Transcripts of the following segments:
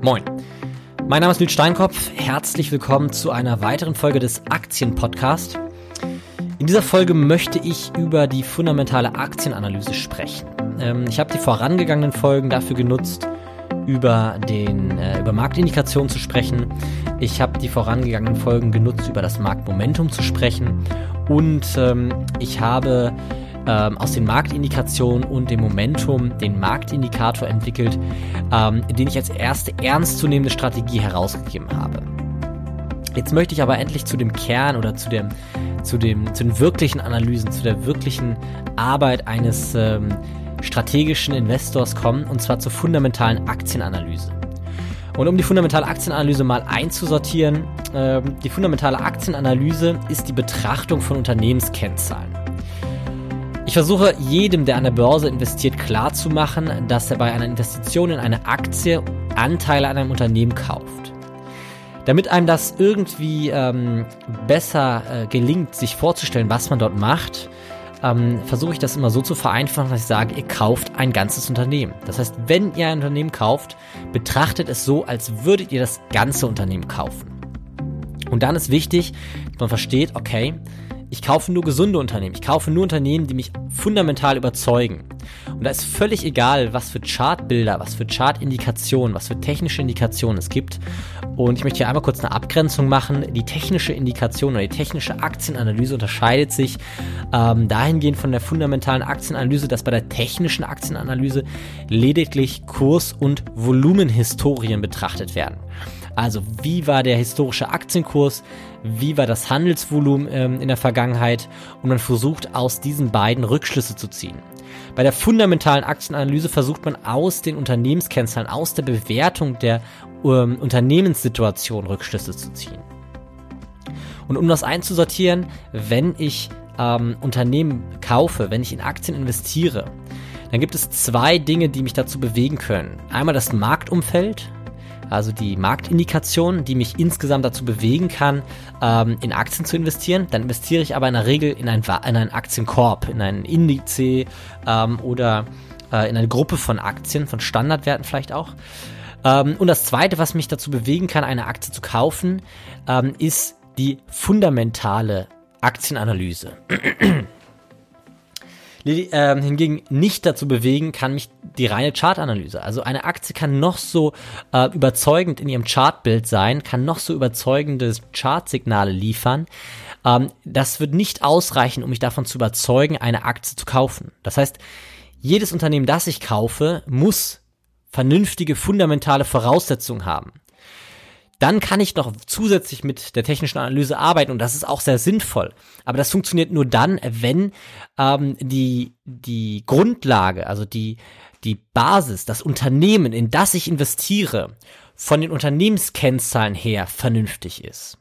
Moin. Mein Name ist Lüd Steinkopf. Herzlich willkommen zu einer weiteren Folge des Aktienpodcasts. In dieser Folge möchte ich über die fundamentale Aktienanalyse sprechen. Ähm, ich habe die vorangegangenen Folgen dafür genutzt, über, den, äh, über Marktindikationen zu sprechen. Ich habe die vorangegangenen Folgen genutzt, über das Marktmomentum zu sprechen. Und ähm, ich habe ähm, aus den Marktindikationen und dem Momentum den Marktindikator entwickelt, ähm, den ich als erste ernstzunehmende Strategie herausgegeben habe. Jetzt möchte ich aber endlich zu dem Kern oder zu dem, zu dem, zu den wirklichen Analysen, zu der wirklichen Arbeit eines ähm, strategischen Investors kommen, und zwar zur fundamentalen Aktienanalyse. Und um die fundamentale Aktienanalyse mal einzusortieren, äh, die fundamentale Aktienanalyse ist die Betrachtung von Unternehmenskennzahlen. Ich versuche jedem, der an der Börse investiert, klarzumachen, dass er bei einer Investition in eine Aktie Anteile an einem Unternehmen kauft. Damit einem das irgendwie ähm, besser äh, gelingt, sich vorzustellen, was man dort macht, ähm, versuche ich das immer so zu vereinfachen, dass ich sage, ihr kauft ein ganzes Unternehmen. Das heißt, wenn ihr ein Unternehmen kauft, betrachtet es so, als würdet ihr das ganze Unternehmen kaufen. Und dann ist wichtig, dass man versteht, okay, ich kaufe nur gesunde Unternehmen. Ich kaufe nur Unternehmen, die mich fundamental überzeugen. Und da ist völlig egal, was für Chartbilder, was für Chartindikationen, was für technische Indikationen es gibt. Und ich möchte hier einmal kurz eine Abgrenzung machen. Die technische Indikation oder die technische Aktienanalyse unterscheidet sich ähm, dahingehend von der fundamentalen Aktienanalyse, dass bei der technischen Aktienanalyse lediglich Kurs- und Volumenhistorien betrachtet werden. Also wie war der historische Aktienkurs, wie war das Handelsvolumen ähm, in der Vergangenheit und man versucht aus diesen beiden Rückschlüsse zu ziehen. Bei der fundamentalen Aktienanalyse versucht man aus den Unternehmenskennzahlen, aus der Bewertung der ähm, Unternehmenssituation Rückschlüsse zu ziehen. Und um das einzusortieren, wenn ich ähm, Unternehmen kaufe, wenn ich in Aktien investiere, dann gibt es zwei Dinge, die mich dazu bewegen können. Einmal das Marktumfeld, also die Marktindikation, die mich insgesamt dazu bewegen kann, ähm, in Aktien zu investieren. Dann investiere ich aber in der Regel in, ein, in einen Aktienkorb, in einen Indiz ähm, oder äh, in eine Gruppe von Aktien, von Standardwerten vielleicht auch. Ähm, und das Zweite, was mich dazu bewegen kann, eine Aktie zu kaufen, ähm, ist die fundamentale Aktienanalyse. Äh, hingegen nicht dazu bewegen kann mich die reine Chartanalyse. Also eine Aktie kann noch so äh, überzeugend in ihrem Chartbild sein, kann noch so überzeugende Chartsignale liefern. Ähm, das wird nicht ausreichen, um mich davon zu überzeugen, eine Aktie zu kaufen. Das heißt, jedes Unternehmen, das ich kaufe, muss vernünftige, fundamentale Voraussetzungen haben dann kann ich noch zusätzlich mit der technischen Analyse arbeiten und das ist auch sehr sinnvoll. Aber das funktioniert nur dann, wenn ähm, die, die Grundlage, also die, die Basis, das Unternehmen, in das ich investiere, von den Unternehmenskennzahlen her vernünftig ist.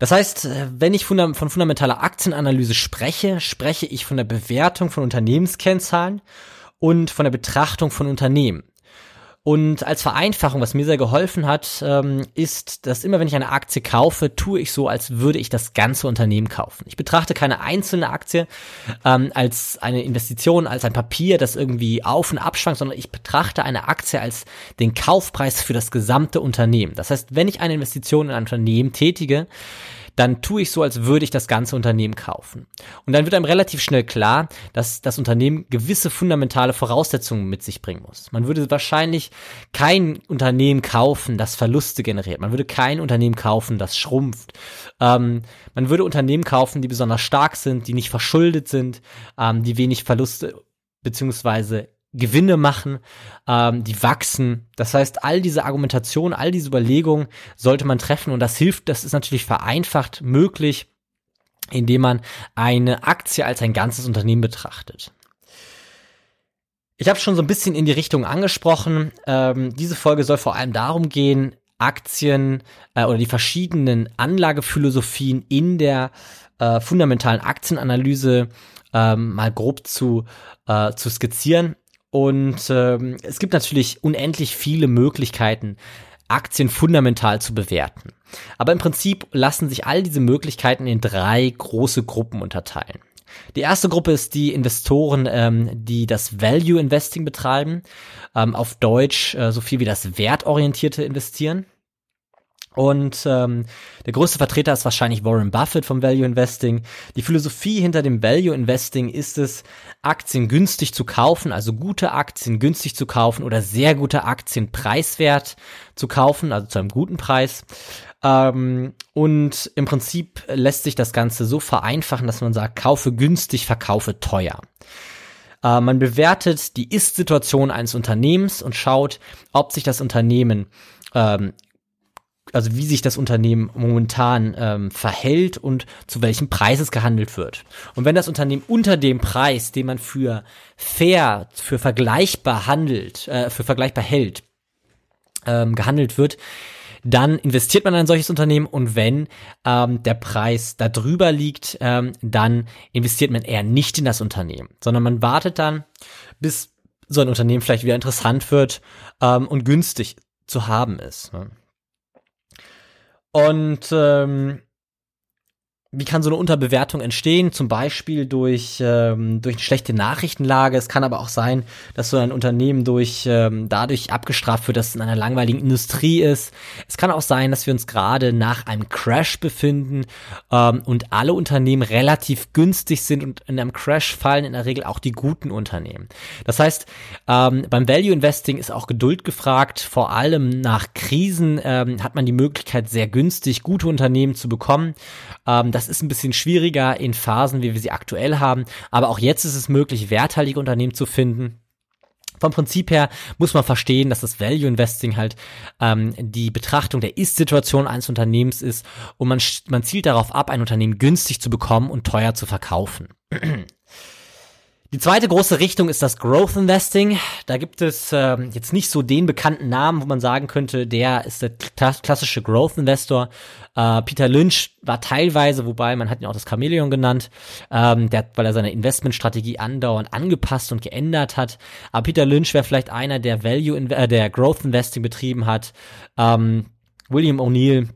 Das heißt, wenn ich von fundamentaler Aktienanalyse spreche, spreche ich von der Bewertung von Unternehmenskennzahlen und von der Betrachtung von Unternehmen. Und als Vereinfachung, was mir sehr geholfen hat, ähm, ist, dass immer wenn ich eine Aktie kaufe, tue ich so, als würde ich das ganze Unternehmen kaufen. Ich betrachte keine einzelne Aktie ähm, als eine Investition, als ein Papier, das irgendwie auf und abschwankt, sondern ich betrachte eine Aktie als den Kaufpreis für das gesamte Unternehmen. Das heißt, wenn ich eine Investition in ein Unternehmen tätige, dann tue ich so, als würde ich das ganze Unternehmen kaufen. Und dann wird einem relativ schnell klar, dass das Unternehmen gewisse fundamentale Voraussetzungen mit sich bringen muss. Man würde wahrscheinlich kein Unternehmen kaufen, das Verluste generiert. Man würde kein Unternehmen kaufen, das schrumpft. Ähm, man würde Unternehmen kaufen, die besonders stark sind, die nicht verschuldet sind, ähm, die wenig Verluste beziehungsweise Gewinne machen, ähm, die wachsen. Das heißt, all diese Argumentation, all diese Überlegungen sollte man treffen und das hilft, das ist natürlich vereinfacht möglich, indem man eine Aktie als ein ganzes Unternehmen betrachtet. Ich habe schon so ein bisschen in die Richtung angesprochen. Ähm, diese Folge soll vor allem darum gehen, Aktien äh, oder die verschiedenen Anlagephilosophien in der äh, fundamentalen Aktienanalyse ähm, mal grob zu, äh, zu skizzieren. Und ähm, es gibt natürlich unendlich viele Möglichkeiten, Aktien fundamental zu bewerten. Aber im Prinzip lassen sich all diese Möglichkeiten in drei große Gruppen unterteilen. Die erste Gruppe ist die Investoren, ähm, die das Value Investing betreiben, ähm, auf Deutsch äh, so viel wie das wertorientierte Investieren. Und ähm, der größte Vertreter ist wahrscheinlich Warren Buffett vom Value Investing. Die Philosophie hinter dem Value Investing ist es, Aktien günstig zu kaufen, also gute Aktien günstig zu kaufen oder sehr gute Aktien preiswert zu kaufen, also zu einem guten Preis. Ähm, und im Prinzip lässt sich das Ganze so vereinfachen, dass man sagt, kaufe günstig, verkaufe teuer. Äh, man bewertet die Ist-Situation eines Unternehmens und schaut, ob sich das Unternehmen ähm, also wie sich das Unternehmen momentan ähm, verhält und zu welchem Preis es gehandelt wird. Und wenn das Unternehmen unter dem Preis, den man für fair, für vergleichbar handelt, äh, für vergleichbar hält, ähm, gehandelt wird, dann investiert man in ein solches Unternehmen und wenn ähm, der Preis da drüber liegt, ähm, dann investiert man eher nicht in das Unternehmen, sondern man wartet dann, bis so ein Unternehmen vielleicht wieder interessant wird ähm, und günstig zu haben ist. Ne? Und ähm, wie kann so eine Unterbewertung entstehen? Zum Beispiel durch, ähm, durch eine schlechte Nachrichtenlage. Es kann aber auch sein, dass so ein Unternehmen durch, ähm, dadurch abgestraft wird, dass es in einer langweiligen Industrie ist. Es kann auch sein, dass wir uns gerade nach einem Crash befinden ähm, und alle Unternehmen relativ günstig sind und in einem Crash fallen in der Regel auch die guten Unternehmen. Das heißt, ähm, beim Value Investing ist auch Geduld gefragt. Vor allem nach Krisen ähm, hat man die Möglichkeit, sehr günstig gute Unternehmen zu bekommen. Ähm, das ist ein bisschen schwieriger in Phasen, wie wir sie aktuell haben. Aber auch jetzt ist es möglich, werthaltige Unternehmen zu finden. Vom Prinzip her muss man verstehen, dass das Value Investing halt ähm, die Betrachtung der Ist-Situation eines Unternehmens ist und man, man zielt darauf ab, ein Unternehmen günstig zu bekommen und teuer zu verkaufen. Die zweite große Richtung ist das Growth Investing. Da gibt es äh, jetzt nicht so den bekannten Namen, wo man sagen könnte, der ist der klassische Growth Investor. Äh, Peter Lynch war teilweise, wobei man hat ihn auch das Chameleon genannt, ähm, der, weil er seine Investmentstrategie andauernd angepasst und geändert hat. Aber Peter Lynch wäre vielleicht einer, der Value, äh, der Growth Investing betrieben hat. Ähm, William O'Neill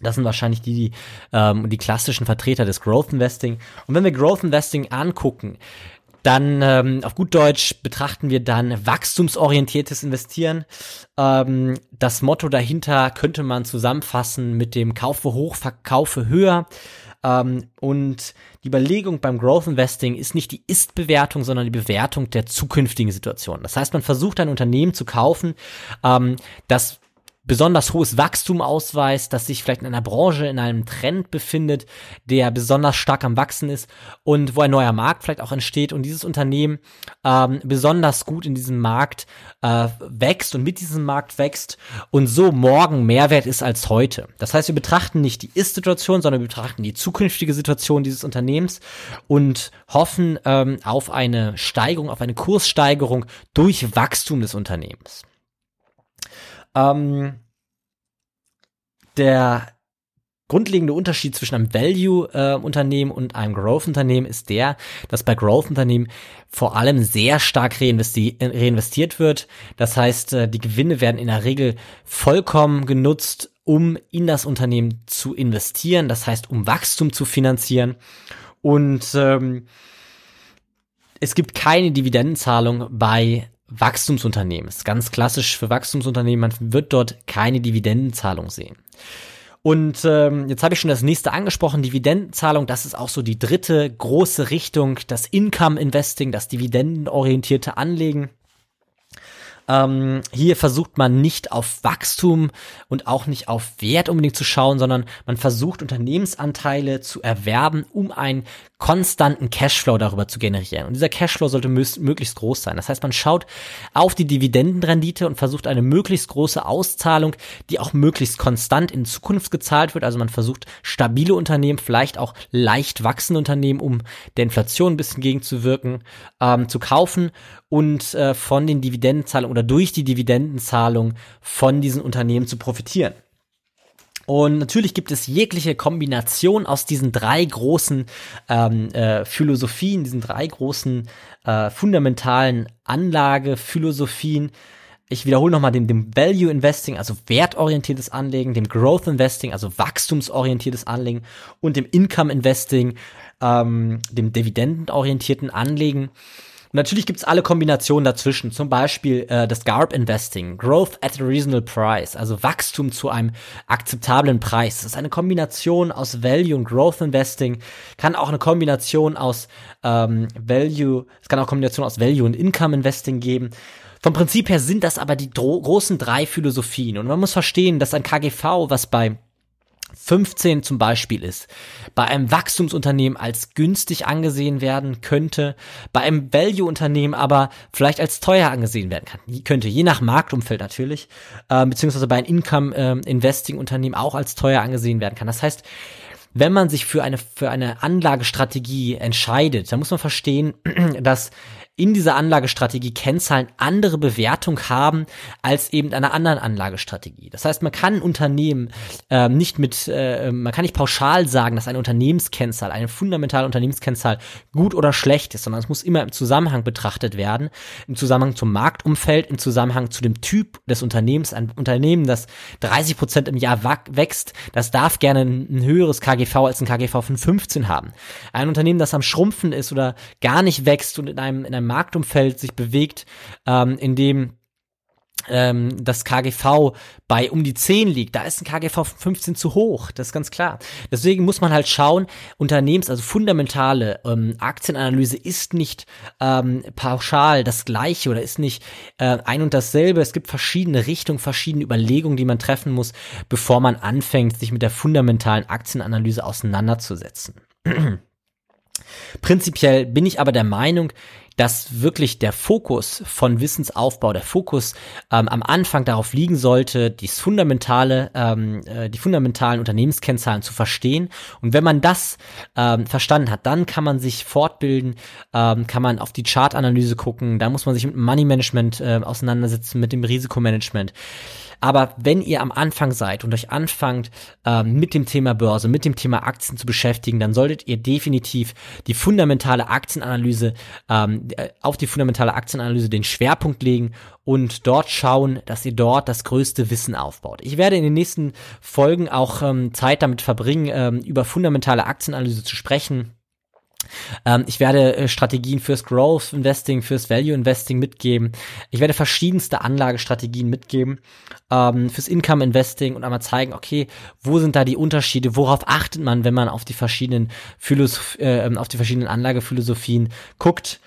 das sind wahrscheinlich die, die, ähm, die klassischen Vertreter des Growth Investing. Und wenn wir Growth Investing angucken, dann ähm, auf gut Deutsch betrachten wir dann wachstumsorientiertes Investieren. Ähm, das Motto dahinter könnte man zusammenfassen mit dem Kaufe hoch, Verkaufe höher. Ähm, und die Überlegung beim Growth Investing ist nicht die Ist-Bewertung, sondern die Bewertung der zukünftigen Situation. Das heißt, man versucht ein Unternehmen zu kaufen, ähm, das besonders hohes Wachstum ausweist, dass sich vielleicht in einer Branche in einem Trend befindet, der besonders stark am Wachsen ist und wo ein neuer Markt vielleicht auch entsteht und dieses Unternehmen ähm, besonders gut in diesem Markt äh, wächst und mit diesem Markt wächst und so morgen Mehrwert ist als heute. Das heißt, wir betrachten nicht die Ist-Situation, sondern wir betrachten die zukünftige Situation dieses Unternehmens und hoffen ähm, auf eine Steigerung, auf eine Kurssteigerung durch Wachstum des Unternehmens. Ähm, der grundlegende Unterschied zwischen einem Value-Unternehmen äh, und einem Growth-Unternehmen ist der, dass bei Growth-Unternehmen vor allem sehr stark reinvesti reinvestiert wird. Das heißt, äh, die Gewinne werden in der Regel vollkommen genutzt, um in das Unternehmen zu investieren. Das heißt, um Wachstum zu finanzieren. Und ähm, es gibt keine Dividendenzahlung bei Wachstumsunternehmen. ist ganz klassisch für Wachstumsunternehmen. Man wird dort keine Dividendenzahlung sehen. Und ähm, jetzt habe ich schon das nächste angesprochen, Dividendenzahlung. Das ist auch so die dritte große Richtung, das Income Investing, das dividendenorientierte Anlegen. Ähm, hier versucht man nicht auf Wachstum und auch nicht auf Wert unbedingt zu schauen, sondern man versucht Unternehmensanteile zu erwerben, um einen konstanten Cashflow darüber zu generieren. Und dieser Cashflow sollte möglichst groß sein. Das heißt, man schaut auf die Dividendenrendite und versucht eine möglichst große Auszahlung, die auch möglichst konstant in Zukunft gezahlt wird. Also man versucht stabile Unternehmen, vielleicht auch leicht wachsende Unternehmen, um der Inflation ein bisschen gegenzuwirken, ähm, zu kaufen und äh, von den Dividendenzahlungen oder durch die Dividendenzahlung von diesen Unternehmen zu profitieren. Und natürlich gibt es jegliche Kombination aus diesen drei großen ähm, äh, Philosophien, diesen drei großen äh, fundamentalen Anlagephilosophien, ich wiederhole nochmal, dem, dem Value Investing, also wertorientiertes Anlegen, dem Growth Investing, also wachstumsorientiertes Anlegen und dem Income Investing, ähm, dem dividendenorientierten Anlegen. Und natürlich gibt's alle Kombinationen dazwischen, zum Beispiel äh, das GARP Investing, Growth at a Reasonable Price, also Wachstum zu einem akzeptablen Preis. Das ist eine Kombination aus Value und Growth Investing, kann auch eine Kombination aus ähm, Value, es kann auch Kombination aus Value und Income Investing geben. Vom Prinzip her sind das aber die großen drei Philosophien. Und man muss verstehen, dass ein KGV, was bei 15 zum Beispiel ist, bei einem Wachstumsunternehmen als günstig angesehen werden könnte, bei einem Value-Unternehmen aber vielleicht als teuer angesehen werden kann, könnte, je nach Marktumfeld natürlich, äh, beziehungsweise bei einem Income-Investing-Unternehmen ähm, auch als teuer angesehen werden kann. Das heißt, wenn man sich für eine, für eine Anlagestrategie entscheidet, dann muss man verstehen, dass in dieser Anlagestrategie Kennzahlen andere Bewertung haben als eben einer anderen Anlagestrategie. Das heißt, man kann ein Unternehmen ähm, nicht mit, äh, man kann nicht pauschal sagen, dass eine Unternehmenskennzahl, eine fundamentale Unternehmenskennzahl gut oder schlecht ist, sondern es muss immer im Zusammenhang betrachtet werden, im Zusammenhang zum Marktumfeld, im Zusammenhang zu dem Typ des Unternehmens. Ein Unternehmen, das 30 Prozent im Jahr wächst, das darf gerne ein höheres KGV als ein KGV von 15 haben. Ein Unternehmen, das am Schrumpfen ist oder gar nicht wächst und in einem, in einem Marktumfeld sich bewegt, ähm, in dem ähm, das KGV bei um die 10 liegt, da ist ein KGV von 15 zu hoch, das ist ganz klar. Deswegen muss man halt schauen, Unternehmens, also fundamentale ähm, Aktienanalyse ist nicht ähm, pauschal das gleiche oder ist nicht äh, ein und dasselbe. Es gibt verschiedene Richtungen, verschiedene Überlegungen, die man treffen muss, bevor man anfängt, sich mit der fundamentalen Aktienanalyse auseinanderzusetzen. Prinzipiell bin ich aber der Meinung, dass wirklich der Fokus von Wissensaufbau, der Fokus ähm, am Anfang darauf liegen sollte, dies fundamentale, ähm, äh, die fundamentalen Unternehmenskennzahlen zu verstehen. Und wenn man das ähm, verstanden hat, dann kann man sich fortbilden, ähm, kann man auf die Chartanalyse gucken, da muss man sich mit Money Management äh, auseinandersetzen, mit dem Risikomanagement. Aber wenn ihr am Anfang seid und euch anfangt, ähm, mit dem Thema Börse, mit dem Thema Aktien zu beschäftigen, dann solltet ihr definitiv die fundamentale Aktienanalyse, ähm, äh, auf die fundamentale Aktienanalyse den Schwerpunkt legen und dort schauen, dass ihr dort das größte Wissen aufbaut. Ich werde in den nächsten Folgen auch ähm, Zeit damit verbringen, ähm, über fundamentale Aktienanalyse zu sprechen ähm, ich werde äh, Strategien fürs Growth Investing, fürs Value Investing mitgeben. Ich werde verschiedenste Anlagestrategien mitgeben, ähm, fürs Income Investing und einmal zeigen, okay, wo sind da die Unterschiede, worauf achtet man, wenn man auf die verschiedenen Philosoph äh, auf die verschiedenen Anlagephilosophien guckt.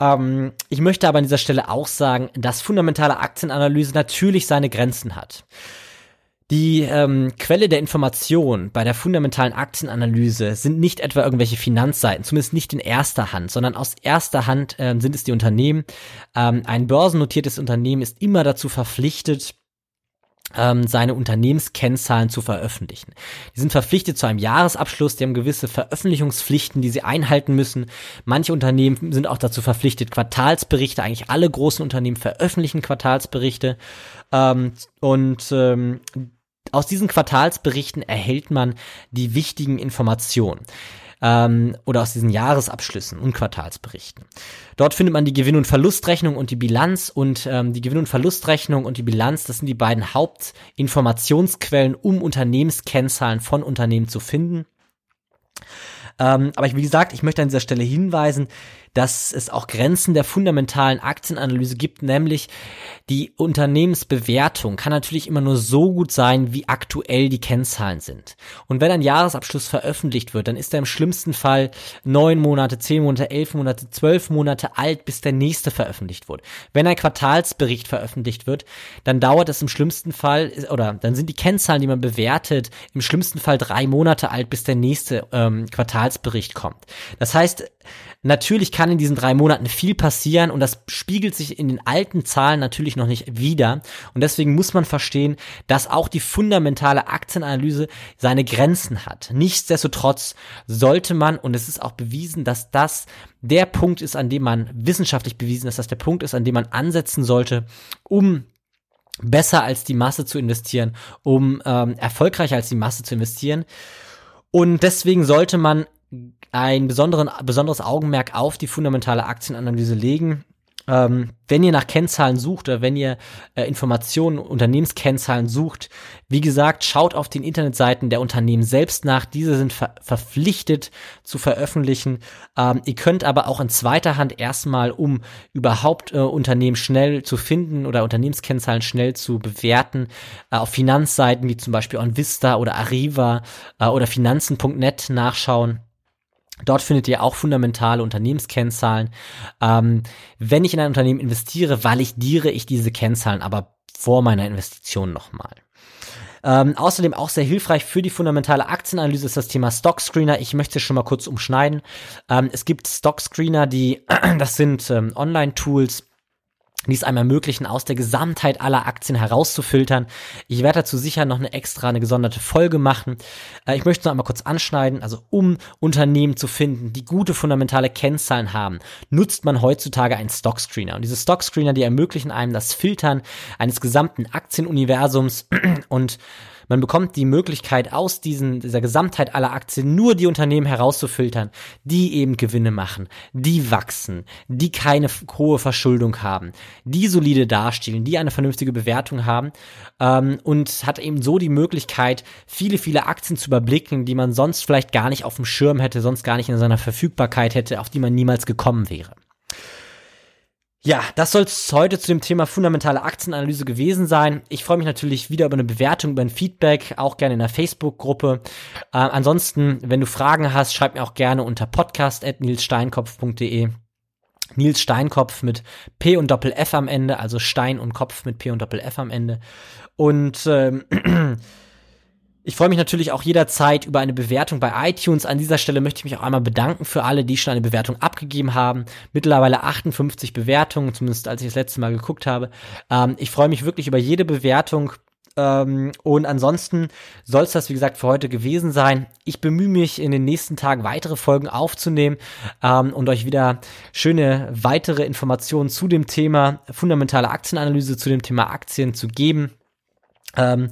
Ähm, ich möchte aber an dieser Stelle auch sagen, dass fundamentale Aktienanalyse natürlich seine Grenzen hat. Die ähm, Quelle der Information bei der fundamentalen Aktienanalyse sind nicht etwa irgendwelche Finanzseiten, zumindest nicht in erster Hand, sondern aus erster Hand ähm, sind es die Unternehmen. Ähm, ein börsennotiertes Unternehmen ist immer dazu verpflichtet, ähm, seine Unternehmenskennzahlen zu veröffentlichen. Die sind verpflichtet zu einem Jahresabschluss, die haben gewisse Veröffentlichungspflichten, die sie einhalten müssen. Manche Unternehmen sind auch dazu verpflichtet, Quartalsberichte, eigentlich alle großen Unternehmen veröffentlichen Quartalsberichte. Ähm, und ähm, aus diesen Quartalsberichten erhält man die wichtigen Informationen ähm, oder aus diesen Jahresabschlüssen und Quartalsberichten. Dort findet man die Gewinn- und Verlustrechnung und die Bilanz und ähm, die Gewinn- und Verlustrechnung und die Bilanz, das sind die beiden Hauptinformationsquellen, um Unternehmenskennzahlen von Unternehmen zu finden. Ähm, aber ich, wie gesagt, ich möchte an dieser Stelle hinweisen, dass es auch Grenzen der fundamentalen Aktienanalyse gibt, nämlich die Unternehmensbewertung kann natürlich immer nur so gut sein, wie aktuell die Kennzahlen sind. Und wenn ein Jahresabschluss veröffentlicht wird, dann ist er im schlimmsten Fall neun Monate, zehn Monate, elf Monate, zwölf Monate alt, bis der nächste veröffentlicht wird. Wenn ein Quartalsbericht veröffentlicht wird, dann dauert es im schlimmsten Fall, oder dann sind die Kennzahlen, die man bewertet, im schlimmsten Fall drei Monate alt, bis der nächste ähm, Quartalsbericht kommt. Das heißt, Natürlich kann in diesen drei Monaten viel passieren und das spiegelt sich in den alten Zahlen natürlich noch nicht wieder. Und deswegen muss man verstehen, dass auch die fundamentale Aktienanalyse seine Grenzen hat. Nichtsdestotrotz sollte man, und es ist auch bewiesen, dass das der Punkt ist, an dem man wissenschaftlich bewiesen ist, dass das der Punkt ist, an dem man ansetzen sollte, um besser als die Masse zu investieren, um ähm, erfolgreicher als die Masse zu investieren. Und deswegen sollte man ein besonderen, besonderes Augenmerk auf die fundamentale Aktienanalyse legen. ähm, wenn ihr nach Kennzahlen sucht oder wenn ihr äh, Informationen, Unternehmenskennzahlen sucht, wie gesagt, schaut auf den Internetseiten der Unternehmen selbst nach. Diese sind ver verpflichtet zu veröffentlichen. Ähm, ihr könnt aber auch in zweiter Hand erstmal, um überhaupt äh, Unternehmen schnell zu finden oder Unternehmenskennzahlen schnell zu bewerten, äh, auf Finanzseiten wie zum Beispiel OnVista oder Arriva äh, oder Finanzen.net nachschauen. Dort findet ihr auch fundamentale Unternehmenskennzahlen. Ähm, wenn ich in ein Unternehmen investiere, validiere ich diese Kennzahlen aber vor meiner Investition nochmal. Ähm, außerdem auch sehr hilfreich für die fundamentale Aktienanalyse ist das Thema Stock Screener. Ich möchte es schon mal kurz umschneiden. Ähm, es gibt Stock Screener, die, das sind ähm, Online-Tools, die es einem ermöglichen, aus der Gesamtheit aller Aktien herauszufiltern. Ich werde dazu sicher noch eine extra, eine gesonderte Folge machen. Äh, ich möchte noch einmal kurz anschneiden, also um Unternehmen zu finden, die gute fundamentale Kennzahlen haben, nutzt man heutzutage einen Stockscreener. Und diese Stockscreener, die ermöglichen einem das Filtern eines gesamten Aktienuniversums und man bekommt die Möglichkeit, aus diesen, dieser Gesamtheit aller Aktien nur die Unternehmen herauszufiltern, die eben Gewinne machen, die wachsen, die keine hohe Verschuldung haben, die solide dastehen, die eine vernünftige Bewertung haben ähm, und hat eben so die Möglichkeit, viele, viele Aktien zu überblicken, die man sonst vielleicht gar nicht auf dem Schirm hätte, sonst gar nicht in seiner Verfügbarkeit hätte, auf die man niemals gekommen wäre. Ja, das soll es heute zu dem Thema fundamentale Aktienanalyse gewesen sein. Ich freue mich natürlich wieder über eine Bewertung, über ein Feedback, auch gerne in der Facebook-Gruppe. Äh, ansonsten, wenn du Fragen hast, schreib mir auch gerne unter podcast.nilssteinkopf.de. Nils Steinkopf mit P und Doppel F am Ende, also Stein und Kopf mit P und Doppel F am Ende. Und ähm, Ich freue mich natürlich auch jederzeit über eine Bewertung bei iTunes. An dieser Stelle möchte ich mich auch einmal bedanken für alle, die schon eine Bewertung abgegeben haben. Mittlerweile 58 Bewertungen, zumindest als ich das letzte Mal geguckt habe. Ähm, ich freue mich wirklich über jede Bewertung. Ähm, und ansonsten soll es das, wie gesagt, für heute gewesen sein. Ich bemühe mich, in den nächsten Tagen weitere Folgen aufzunehmen ähm, und euch wieder schöne weitere Informationen zu dem Thema fundamentale Aktienanalyse, zu dem Thema Aktien zu geben. Ähm,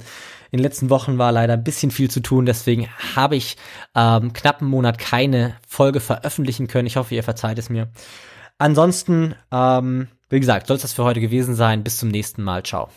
in den letzten Wochen war leider ein bisschen viel zu tun, deswegen habe ich ähm, knapp einen Monat keine Folge veröffentlichen können. Ich hoffe, ihr verzeiht es mir. Ansonsten, ähm, wie gesagt, soll es das für heute gewesen sein. Bis zum nächsten Mal. Ciao.